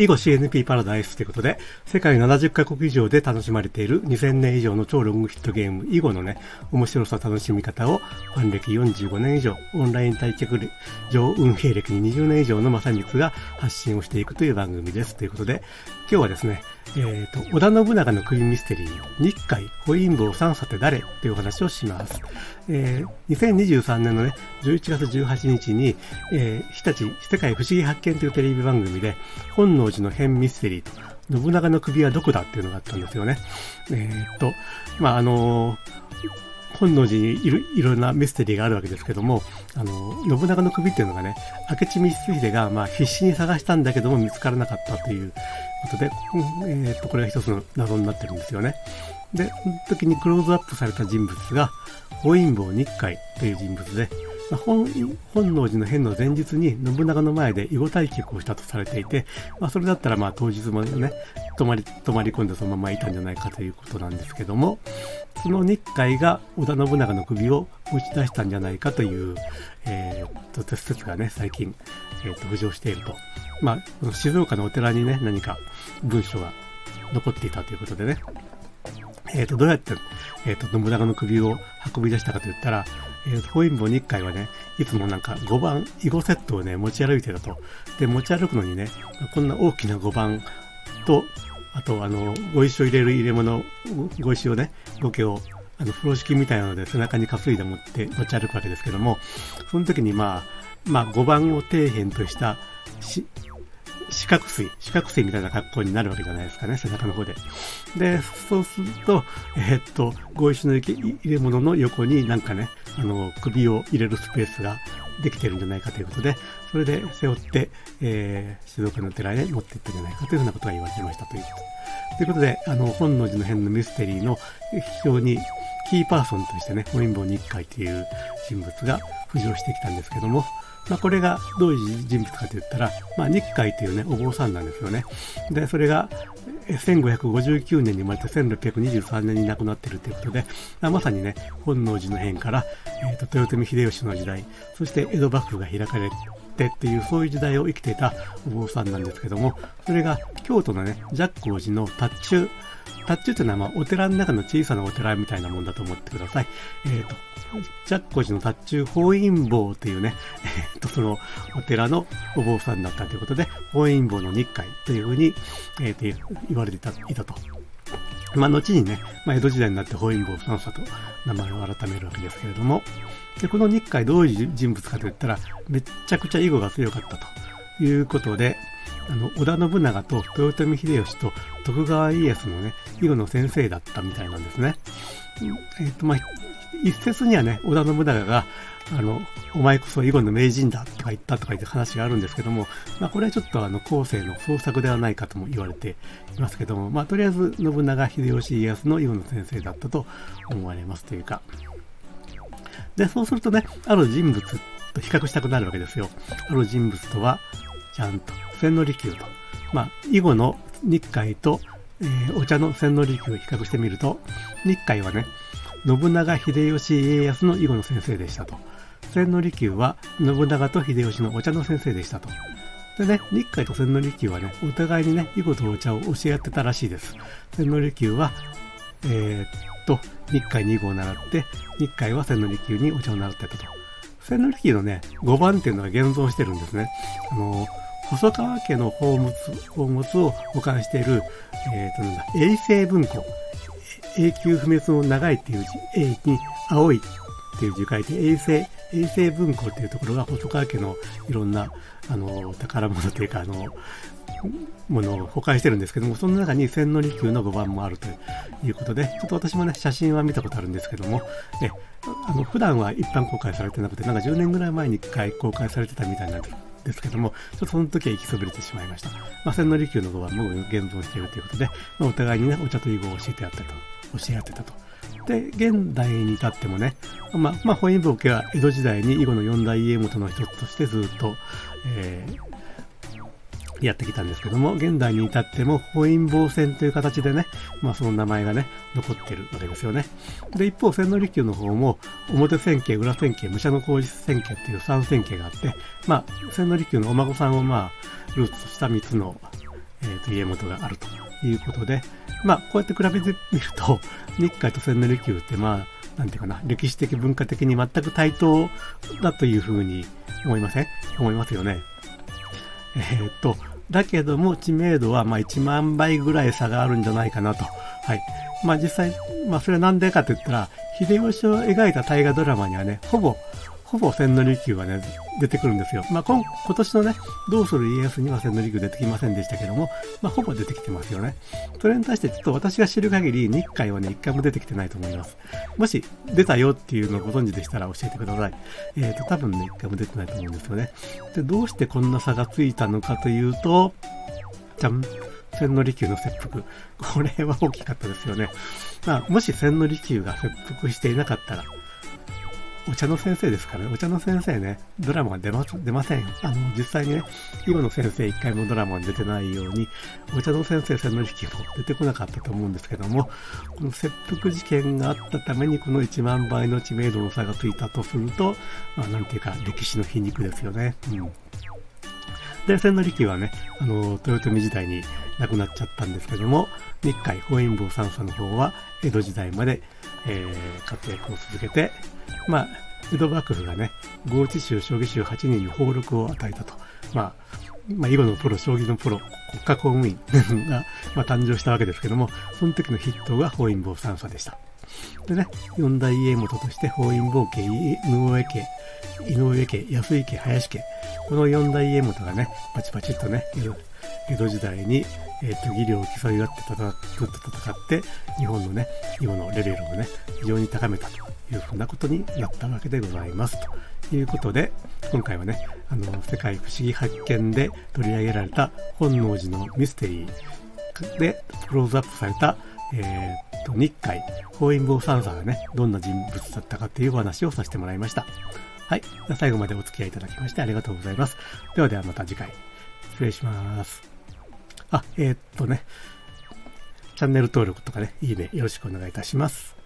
以後 CNP パラダイスということで、世界70カ国以上で楽しまれている2000年以上の超ロングヒットゲーム、囲碁のね、面白さ、楽しみ方を、ファン歴45年以上、オンライン対局上運営歴20年以上の正光が発信をしていくという番組です。ということで、今日はですね、えっ、ー、と、織田信長の首ミステリー、日海、ホインボー三さて誰？というお話をします。えー、2023年のね、11月18日に、えー、日立世界不思議発見というテレビ番組で、本能寺の変ミステリーと、信長の首はどこだっていうのがあったんですよね。えー、っと、まあ、あの本能寺にいろいろなミステリーがあるわけですけども、あの、信長の首っていうのがね、明智光秀がまあ必死に探したんだけども見つからなかったということで、えー、っと、これが一つの謎になってるんですよね。で、その時にクローズアップされた人物が、本因坊日海という人物で、本本能寺の変の前日に信長の前で囲碁対局をしたとされていて、まあ、それだったらまあ当日もね、泊まり、泊まり込んでそのままいたんじゃないかということなんですけども、その日海が織田信長の首を持ち出したんじゃないかという、えー、と、説がね、最近、えー、と浮上していると。まあ、静岡のお寺にね、何か文書が残っていたということでね、えっ、ー、と、どうやって、えっ、ー、と、信長の首を運び出したかと言ったら、えー、本因坊日海はね、いつもなんか5番、囲碁セットをね、持ち歩いてたと。で、持ち歩くのにね、こんな大きな5番と、あと、あの、ご石を入れる入れ物、ご石をね、ロケを、あの、風呂敷みたいなので背中に担いで持って持ち歩くわけですけども、その時にまあ、まあ5番を底辺としたし、四角錐、四角錐みたいな格好になるわけじゃないですかね、背中の方で。で、そうすると、えー、っと、合石の入れ物の横になんかね、あの、首を入れるスペースができてるんじゃないかということで、それで背負って、えー、静岡の寺へ持っていったんじゃないかというふうなことが言われてましたということ。ということで、あの、本能寺の変のミステリーの非常にキーパーソンとしてね、本因坊日海という人物が浮上してきたんですけども、まあ、これがどういう人物かと言ったら、まあ、日海というね、お坊さんなんですよね。で、それが、1559年に生まれて1623年に亡くなっているということで、まさにね、本能寺の変から、えーと、豊臣秀吉の時代、そして江戸幕府が開かれてっていう、そういう時代を生きていたお坊さんなんですけども、それが京都のね、寂光寺の達中、達中というのは、まあ、お寺の中の小さなお寺みたいなもんだと思ってください。えっ、ー、と、ジャッコ寺の達中法院坊というね、えっ、ー、と、そのお寺のお坊さんだったということで、法院坊の日会というふうに、えー、言われていたいたと。まあ、後にね、まあ、江戸時代になって法院坊三佐と名前を改めるわけですけれども、で、この日会どういう人物かといったら、めちゃくちゃ囲碁が強かったということで、あの、織田信長と豊臣秀吉と徳川家康のね、囲碁の先生だったみたいなんですね。えっ、と、まあ、一説にはね、織田信長が、あの、お前こそ囲碁の名人だとか言ったとか言って話があるんですけども、まあ、これはちょっとあの、後世の創作ではないかとも言われていますけども、まあ、とりあえず信長秀吉家康の囲碁の先生だったと思われますというか。で、そうするとね、ある人物と比較したくなるわけですよ。ある人物とは、ちゃんと千利休と、まあ、囲碁の日海と、えー、お茶の千利休を比較してみると、日海はね、信長秀吉家康の囲碁の先生でしたと。千利休は信長と秀吉のお茶の先生でしたと。でね、日海と千利休はね、お互いにね、囲碁とお茶を教え合ってたらしいです。千利休は、えー、っと、日海に囲碁を習って、日海は千利休にお茶を習ってたと。千利休のね、5番っていうのが現存してるんですね。あの細川家の宝物宝物を保管している、えーとなんだ永世文庫永久不滅の長いっていう字、永に青いっていう字書いて、永世、永世文庫っていうところが細川家のいろんな、あの、宝物というか、あの、ものを保管してるんですけども、その中に千利休の5番もあるということで、ちょっと私もね、写真は見たことあるんですけども、え、あの、普段は一般公開されてなくて、なんか10年ぐらい前に1回公開されてたみたいなんですけども、ちょっとその時は行きそびれてしまいました。まあ、千利休の5番も現存しているということで、まあ、お互いにね、お茶と囲碁を教えてやったと、教え合ってたと。で、現代に至ってもね、まあ、まあ、本因坊家は江戸時代に囲碁の四大家元の一つとしてずっと、えー、やってきたんですけども、現代に至っても、本因坊戦という形でね、まあその名前がね、残ってるわけですよね。で、一方、千利休の方も、表千家、裏千家、武者の工事千家っていう三千家があって、まあ、千利休のお孫さんをまあ、ルーツとした三つの、えー、と家元があるということで、まあ、こうやって比べてみると、日海と千利休って、まあ、なんていうかな、歴史的文化的に全く対等だというふうに思いません？思いますよね。えー、っと、だけども知名度はまあ1万倍ぐらい差があるんじゃないかなと。はい。まあ実際、まあそれはなんでかって言ったら、秀吉を描いた大河ドラマにはね、ほぼほぼ千利休はね、出てくるんですよ。まあ、今今年のね、どうする家康には千利休出てきませんでしたけども、まあ、ほぼ出てきてますよね。それに対してちょっと私が知る限り、日海はね、一回も出てきてないと思います。もし、出たよっていうのをご存知でしたら教えてください。えっ、ー、と、多分ね、一回も出てないと思うんですよね。で、どうしてこんな差がついたのかというと、じゃん。千利休の切腹。これは大きかったですよね。まあ、もし千利休が切腹していなかったら、お茶の先生ですからね、お茶の先生ね、ドラマが出ま出ません。あの、実際にね、囲碁の先生一回もドラマに出てないように、お茶の先生千利休も出てこなかったと思うんですけども、この切腹事件があったために、この1万倍の知名度の差がついたとすると、まあ、なんていうか、歴史の皮肉ですよね。うん。で、千利休はね、あの、豊臣時代に亡くなっちゃったんですけども、日海本因坊三佐の方は、江戸時代まで、えー、活躍を続けて、まあ、江戸幕府がね、合地州、将棋州8人に俸禄を与えたと。まあ、まあ、囲碁のプロ、将棋のプロ、国家公務員が、まあ、誕生したわけですけども、その時の筆頭が本因坊三佐でした。でね、四大家元として本因坊家、井上家、井上家、安井家、林家、この四大家元がね、パチパチっとね、江戸時代に、えっ、ー、と、技量を競い合って戦戦って、日本のね、囲碁のレベルをね、非常に高めたというふうなことになったわけでございます。ということで、今回はね、あの、世界不思議発見で取り上げられた本能寺のミステリーでクローズアップされた、えー、と、日海、法院坊三佐がね、どんな人物だったかっていうお話をさせてもらいました。はい。最後までお付き合いいただきましてありがとうございます。ではではまた次回。失礼します。あ、えー、っとね、チャンネル登録とかね、いいね、よろしくお願いいたします。